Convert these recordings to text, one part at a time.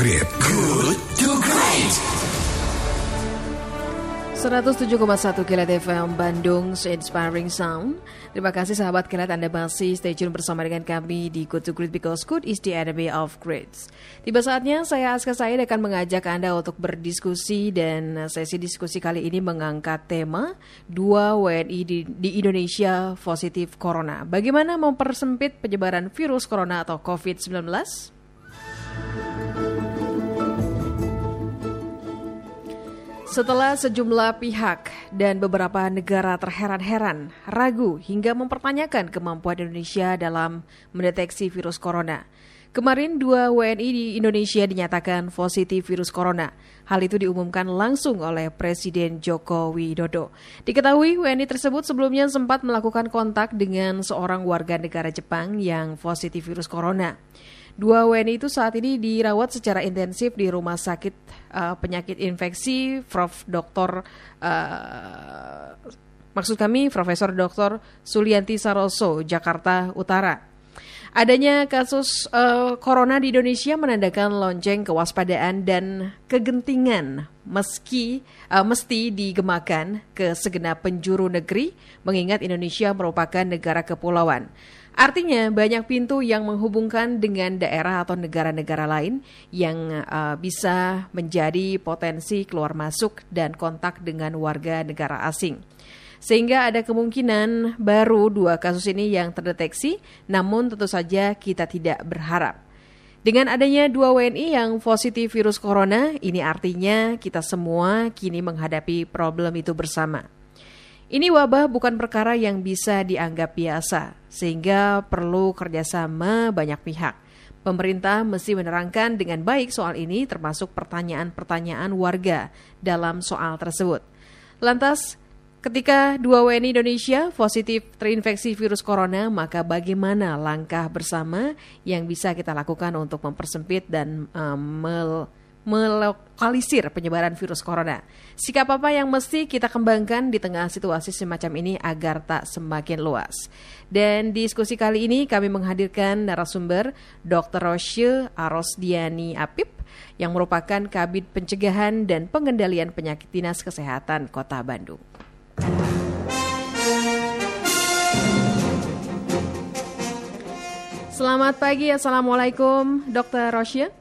Great. Good to Great. 107,1 Kilat FM Bandung Inspiring Sound Terima kasih sahabat Kilat Anda masih stay tune bersama dengan kami di Good to Great Because Good is the enemy of greats Tiba saatnya saya Aska Said akan mengajak Anda untuk berdiskusi Dan sesi diskusi kali ini mengangkat tema Dua WNI di, di Indonesia positif Corona Bagaimana mempersempit penyebaran virus Corona atau COVID-19? Setelah sejumlah pihak dan beberapa negara terheran-heran, ragu hingga mempertanyakan kemampuan Indonesia dalam mendeteksi virus corona. Kemarin dua WNI di Indonesia dinyatakan positif virus corona. Hal itu diumumkan langsung oleh Presiden Joko Widodo. Diketahui WNI tersebut sebelumnya sempat melakukan kontak dengan seorang warga negara Jepang yang positif virus corona. Dua WNI itu saat ini dirawat secara intensif di rumah sakit uh, penyakit infeksi Prof. Dr. Uh, maksud kami Profesor Dr. Sulianti Saroso, Jakarta Utara. Adanya kasus uh, corona di Indonesia menandakan lonceng kewaspadaan dan kegentingan meski uh, mesti digemakan ke segenap penjuru negeri mengingat Indonesia merupakan negara kepulauan. Artinya banyak pintu yang menghubungkan dengan daerah atau negara-negara lain yang uh, bisa menjadi potensi keluar masuk dan kontak dengan warga negara asing. Sehingga ada kemungkinan baru dua kasus ini yang terdeteksi, namun tentu saja kita tidak berharap. Dengan adanya dua WNI yang positif virus corona, ini artinya kita semua kini menghadapi problem itu bersama. Ini wabah bukan perkara yang bisa dianggap biasa, sehingga perlu kerjasama banyak pihak. Pemerintah mesti menerangkan dengan baik soal ini, termasuk pertanyaan-pertanyaan warga dalam soal tersebut. Lantas, ketika dua WNI Indonesia positif terinfeksi virus corona, maka bagaimana langkah bersama yang bisa kita lakukan untuk mempersempit dan um, melokalisir penyebaran virus corona. Sikap apa yang mesti kita kembangkan di tengah situasi semacam ini agar tak semakin luas. Dan diskusi kali ini kami menghadirkan narasumber Dr. Rosye Arosdiani Apip yang merupakan Kabid Pencegahan dan Pengendalian Penyakit Dinas Kesehatan Kota Bandung. Selamat pagi, Assalamualaikum Dr. Rosye.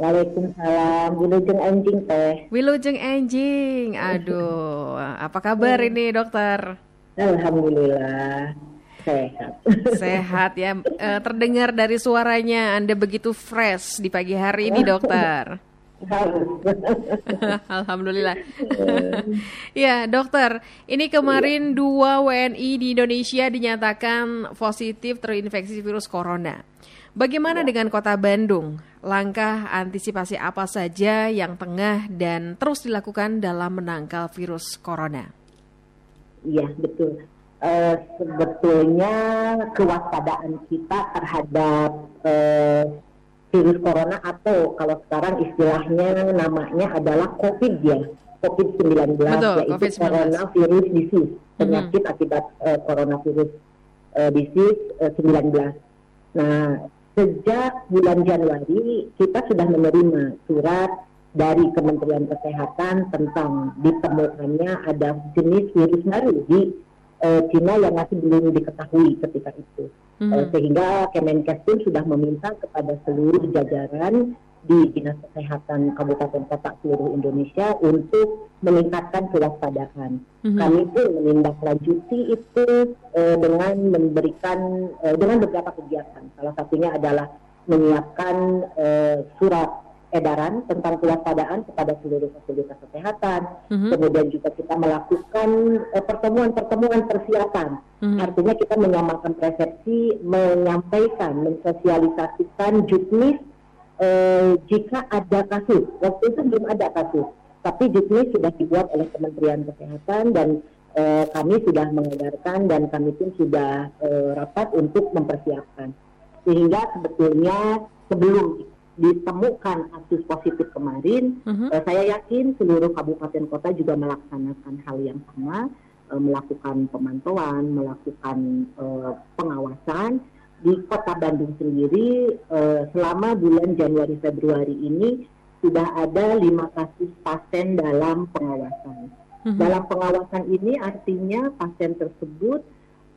Waalaikumsalam, Wilujeng Anjing teh. Wilujeng Anjing, aduh, apa kabar hmm. ini dokter? Alhamdulillah, sehat. Sehat ya, e, terdengar dari suaranya Anda begitu fresh di pagi hari ini dokter. Alhamdulillah. ya dokter, ini kemarin dua WNI di Indonesia dinyatakan positif terinfeksi virus corona. Bagaimana dengan kota Bandung? Langkah antisipasi apa saja yang tengah dan terus dilakukan dalam menangkal virus corona? Iya, betul. Uh, sebetulnya kewaspadaan kita terhadap uh, virus corona atau kalau sekarang istilahnya namanya adalah COVID ya, COVID-19 Betul, yaitu COVID coronavirus disease, penyakit mm -hmm. akibat uh, coronavirus uh, disease uh, 19. Nah, sejak bulan Januari kita sudah menerima surat dari Kementerian Kesehatan tentang ditemukannya ada jenis virus baru di uh, Cina yang masih belum diketahui ketika itu. Mm -hmm. uh, sehingga Kemenkes pun sudah meminta kepada seluruh jajaran di Dinas Kesehatan Kabupaten Kota seluruh Indonesia untuk meningkatkan kewaspadaan. Mm-hmm. Kami pun menindaklanjuti itu uh, dengan memberikan uh, dengan beberapa kegiatan. Salah satunya adalah menyiapkan uh, surat edaran tentang kewaspadaan kepada seluruh fasilitas kesehatan. Mm-hmm. Kemudian juga kita melakukan uh, pertemuan-pertemuan persiapan. Mm-hmm. Artinya kita menyamakan persepsi, menyampaikan, mensosialisasikan juknis eh, jika ada kasus. Waktu itu belum ada kasus, tapi juknis sudah dibuat oleh Kementerian Kesehatan dan eh, kami sudah mengedarkan dan kami pun sudah eh, rapat untuk mempersiapkan. Sehingga sebetulnya sebelum ditemukan kasus positif kemarin, uh-huh. eh, saya yakin seluruh kabupaten kota juga melaksanakan hal yang sama, eh, melakukan pemantauan, melakukan eh, pengawasan di Kota Bandung sendiri uh, selama bulan Januari Februari ini sudah ada lima kasus pasien dalam pengawasan. Mm-hmm. Dalam pengawasan ini artinya pasien tersebut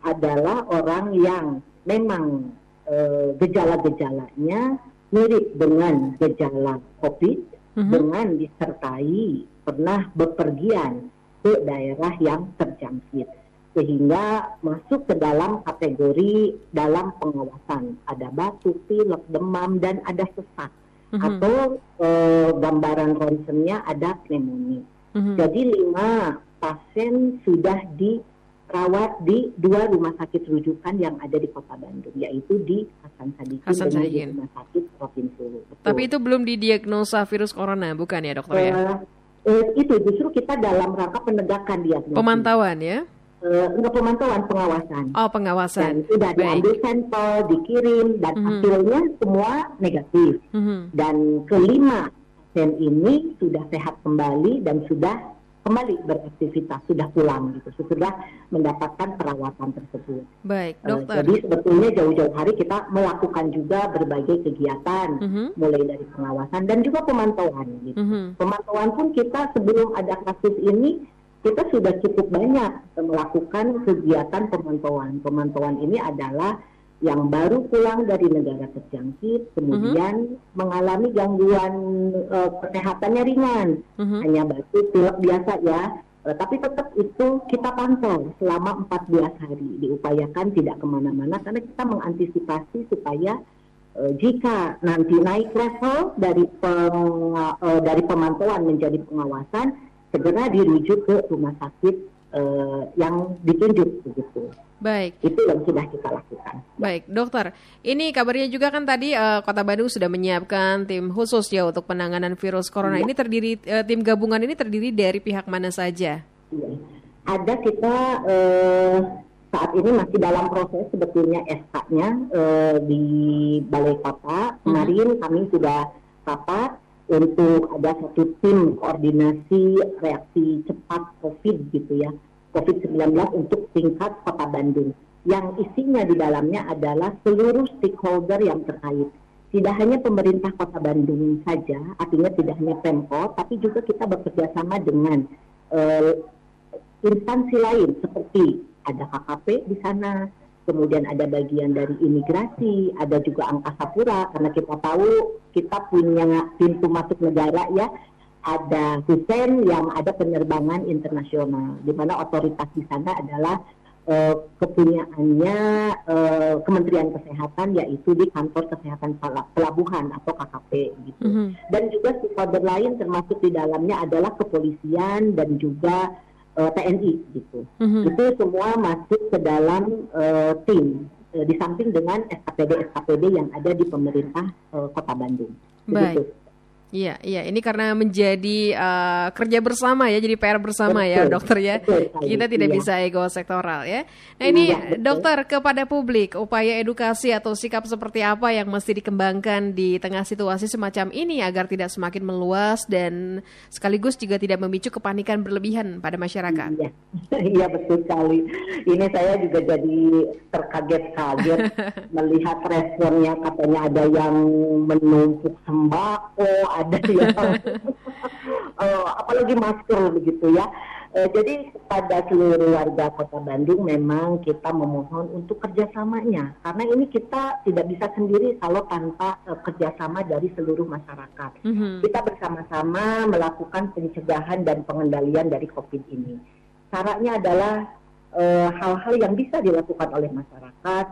adalah orang yang memang uh, gejala-gejalanya mirip dengan gejala COVID mm-hmm. dengan disertai pernah bepergian ke daerah yang terjangkit sehingga masuk ke dalam kategori dalam pengawasan ada batuk, pilek, demam dan ada sesak mm-hmm. atau e, gambaran ronsennya ada pneumonia. Mm-hmm. Jadi lima pasien sudah dirawat di dua rumah sakit rujukan yang ada di Kota Bandung, yaitu di Hasan Sadikin Hasan dan di Rumah Sakit Provinsi Tapi itu belum didiagnosa virus corona, bukan ya dokter ya? Uh, itu justru kita dalam rangka penegakan diagnosis. Pemantauan ya? Uh, enggak pemantauan, pengawasan. Oh, pengawasan. Dan sudah Baik. diambil sampel, dikirim, dan mm -hmm. hasilnya semua negatif. Mm -hmm. Dan kelima pasien ini sudah sehat kembali dan sudah kembali beraktivitas sudah pulang gitu sudah mendapatkan perawatan tersebut. Baik, eh, dokter. Uh, jadi sebetulnya jauh-jauh hari kita melakukan juga berbagai kegiatan, -huh. mulai dari pengawasan dan juga pemantauan. Gitu. -huh. Pemantauan pun kita sebelum ada kasus ini kita sudah cukup banyak melakukan kegiatan pemantauan. Pemantauan ini adalah yang baru pulang dari negara terjangkit, kemudian -huh. mengalami gangguan uh, kesehatannya ringan, -huh. hanya batuk, pilek biasa ya, uh, tapi tetap itu kita pantau selama 14 hari, diupayakan tidak ke mana-mana karena kita mengantisipasi supaya uh, jika nanti naik level dari peng, uh, dari pemantauan menjadi pengawasan, segera dirujuk ke rumah sakit uh, yang ditunjuk begitu. Baik. Itu yang sudah kita lakukan. Baik, dokter. Ini kabarnya juga kan tadi uh, Kota Bandung sudah menyiapkan tim khusus ya untuk penanganan virus corona. Ya. Ini terdiri uh, tim gabungan ini terdiri dari pihak mana saja? Ya. Ada kita uh, saat ini masih dalam proses sebetulnya SK-nya uh, di Balai Kota. Hmm. Kemarin hmm. kami sudah rapat untuk ada satu tim koordinasi reaksi cepat COVID gitu ya COVID-19 untuk tingkat Kota Bandung. Yang isinya di dalamnya adalah seluruh stakeholder yang terkait. Tidak hanya pemerintah Kota Bandung saja, artinya tidak hanya Pemkot, tapi juga kita bekerja sama dengan uh, instansi lain seperti ada KKP di sana, kemudian ada bagian dari imigrasi, ada juga angkasa pura karena kita tahu kita punya pintu masuk negara ya ada Hussein yang ada penerbangan internasional, di mana otoritas di sana adalah uh, kepunyaannya uh, Kementerian Kesehatan yaitu di kantor kesehatan pelabuhan atau KKP gitu. Mm -hmm. Dan juga stakeholder lain termasuk di dalamnya adalah kepolisian dan juga uh, TNI gitu. Mm -hmm. Itu semua masuk ke dalam uh, tim uh, di samping dengan SKPD SKPD yang ada di pemerintah uh, Kota Bandung. Baik. Begitu. Iya, iya. Ini karena menjadi uh, kerja bersama ya, jadi PR bersama ya, betul, ya, dokter ya. Betul, Kita tidak iya. bisa ego sektoral ya. Nah ini, iya, dokter kepada publik, upaya edukasi atau sikap seperti apa yang mesti dikembangkan di tengah situasi semacam ini agar tidak semakin meluas dan sekaligus juga tidak memicu kepanikan berlebihan pada masyarakat. Iya, iya betul sekali. Ini saya juga jadi terkaget-kaget melihat responnya katanya ada yang menumpuk sembako ada ya. Uh, apalagi masker begitu ya. Uh, jadi pada seluruh warga kota Bandung memang kita memohon untuk kerjasamanya. Karena ini kita tidak bisa sendiri kalau tanpa uh, kerjasama dari seluruh masyarakat. Mm-hmm. kita bersama-sama melakukan pencegahan dan pengendalian dari COVID ini. Caranya adalah hal-hal uh, yang bisa dilakukan oleh masyarakat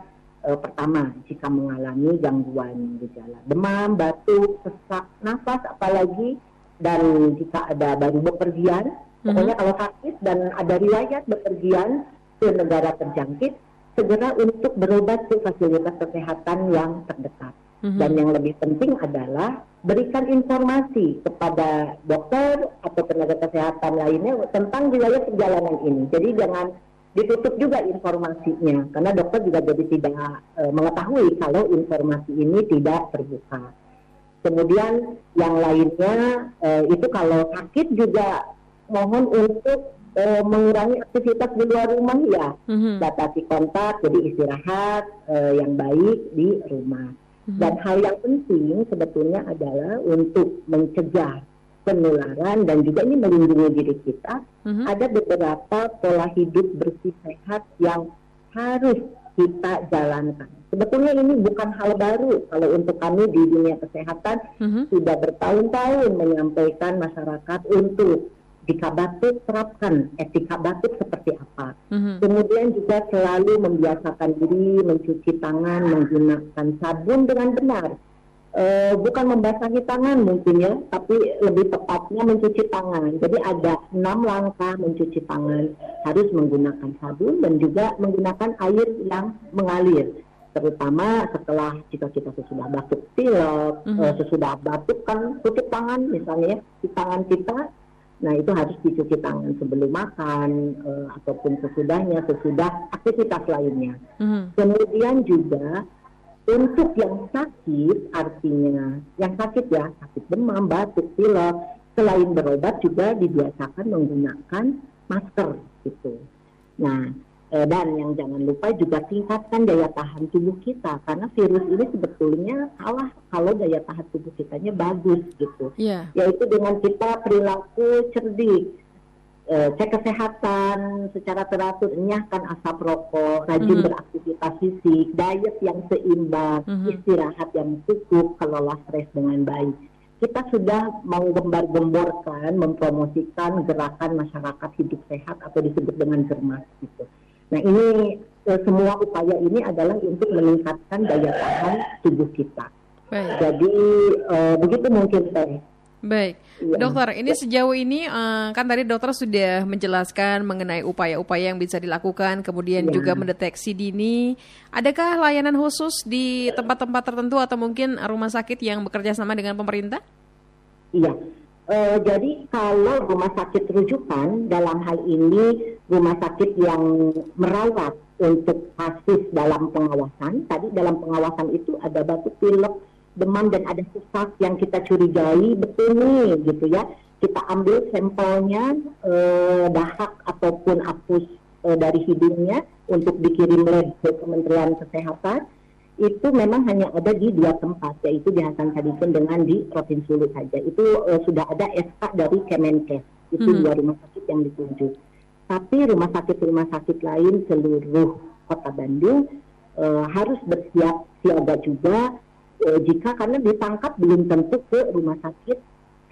uh, pertama jika mengalami gangguan gejala demam, batuk, sesak nafas apalagi dan jika ada baru bepergian, mm-hmm. pokoknya kalau sakit dan ada riwayat bepergian ke negara terjangkit, segera untuk berobat ke fasilitas kesehatan yang terdekat. Mm-hmm. Dan yang lebih penting adalah berikan informasi kepada dokter atau tenaga kesehatan lainnya tentang riwayat perjalanan ini. Jadi jangan ditutup juga informasinya karena dokter juga jadi tidak e, mengetahui kalau informasi ini tidak terbuka. Kemudian yang lainnya e, itu kalau sakit juga mohon untuk uh, mengurangi aktivitas di luar rumah ya, Mhm. batasi kontak, jadi istirahat uh, yang baik di rumah. Mhm. Dan hal yang penting sebetulnya adalah untuk mencegah penularan dan juga ini melindungi diri kita. Mhm. Ada beberapa pola hidup bersih sehat yang harus kita jalankan. Sebetulnya ini bukan hal baru kalau untuk kami di dunia kesehatan Mhm. sudah bertahun-tahun menyampaikan masyarakat untuk jika batuk terapkan etika batuk seperti apa. Mhm. Kemudian juga selalu membiasakan diri mencuci tangan menggunakan sabun dengan benar. Eh, bukan membasahi tangan mungkin ya, tapi lebih tepatnya mencuci tangan. Jadi ada enam langkah mencuci tangan, harus menggunakan sabun dan juga menggunakan air yang mengalir. Terutama setelah jika kita sesudah batuk pilek, Mhm. eh, sesudah batuk kan tutup tangan misalnya ya, di tangan kita Nah itu harus dicuci tangan sebelum makan eh, ataupun sesudahnya, sesudah aktivitas lainnya. Mhm. Kemudian juga untuk yang sakit artinya yang sakit ya sakit demam, batuk, pilek, selain berobat juga dibiasakan menggunakan masker gitu. Nah eh, dan yang jangan lupa juga tingkatkan daya tahan tubuh kita karena virus ini sebetulnya salah kalau daya tahan tubuh kitanya bagus gitu Ya. yaitu dengan kita perilaku cerdik, Eh, cek kesehatan secara teratur, enyahkan asap rokok, rajin Mhm. beraktivitas fisik, diet yang seimbang, Mhm. istirahat yang cukup, kelola stres dengan baik. Kita sudah menggembar-gemborkan, mempromosikan gerakan masyarakat hidup sehat atau disebut dengan germas gitu. Nah ini eh, semua upaya ini adalah untuk meningkatkan daya tahan tubuh kita. Baik. Jadi eh, begitu mungkin teh. Baik, Iya. dokter. Ini sejauh ini eh, kan tadi dokter sudah menjelaskan mengenai upaya-upaya yang bisa dilakukan, kemudian Iya. juga mendeteksi dini. Adakah layanan khusus di tempat-tempat tertentu atau mungkin rumah sakit yang bekerja sama dengan pemerintah? Iya. Eh, jadi kalau rumah sakit rujukan dalam hal ini rumah sakit yang merawat untuk kasus dalam pengawasan, tadi dalam pengawasan itu ada batuk pilek, demam dan ada sesak yang kita curigai betul nih gitu ya. Kita ambil sampelnya eh, dahak ataupun apus eh, dari hidungnya untuk dikirim lab ke Kementerian Kesehatan itu memang hanya ada di dua tempat yaitu di Hasan Sadikin dengan di Provinsi Hulu saja itu eh, sudah ada SK dari Kemenkes itu Hmm. dua rumah sakit yang ditunjuk tapi rumah sakit-rumah sakit lain seluruh kota Bandung eh, harus bersiap siaga juga eh, jika karena ditangkap belum tentu ke rumah sakit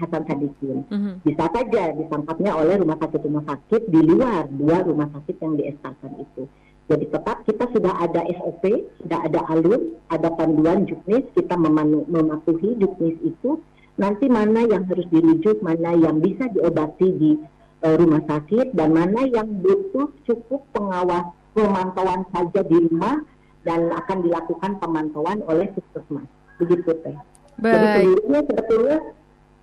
Hasan Sadikin Mhm. bisa saja ditangkapnya oleh rumah sakit-rumah sakit di luar dua rumah sakit yang di SK-kan itu. Jadi tetap kita sudah ada SOP, sudah ada alur, ada panduan juknis, kita memanu- mematuhi juknis itu. Nanti mana yang harus dirujuk, mana yang bisa diobati di eh, rumah sakit, dan mana yang butuh cukup pengawas pemantauan saja di rumah dan akan dilakukan pemantauan oleh puskesmas. Begitu teh. Jadi Baik. seluruhnya sebetulnya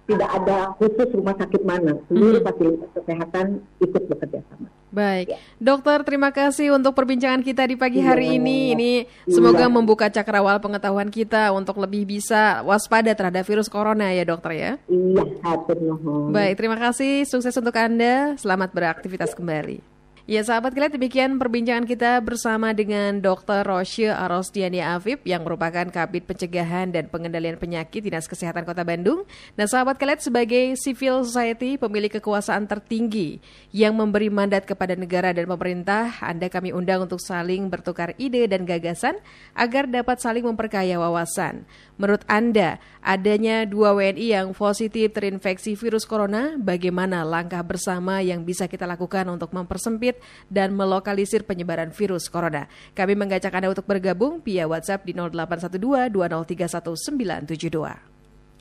tidak ada khusus rumah sakit mana, seluruh Mhm. fasilitas kesehatan ikut bekerja sama. Baik, dokter terima kasih untuk perbincangan kita di pagi hari Iya. ini. Ini semoga Iya. membuka cakrawala pengetahuan kita untuk lebih bisa waspada terhadap virus corona ya dokter ya. Iya. Baik, terima kasih. Sukses untuk Anda. Selamat beraktivitas kembali. Ya sahabat kalian demikian perbincangan kita bersama dengan Dr. Rosye Arosdiani Afif yang merupakan Kabit Pencegahan dan Pengendalian Penyakit Dinas Kesehatan Kota Bandung. Nah sahabat kalian sebagai civil society pemilik kekuasaan tertinggi yang memberi mandat kepada negara dan pemerintah, Anda kami undang untuk saling bertukar ide dan gagasan agar dapat saling memperkaya wawasan. Menurut Anda, adanya dua WNI yang positif terinfeksi virus corona, bagaimana langkah bersama yang bisa kita lakukan untuk mempersempit dan melokalisir penyebaran virus corona? Kami mengajak Anda untuk bergabung via WhatsApp di 0812 2031 972.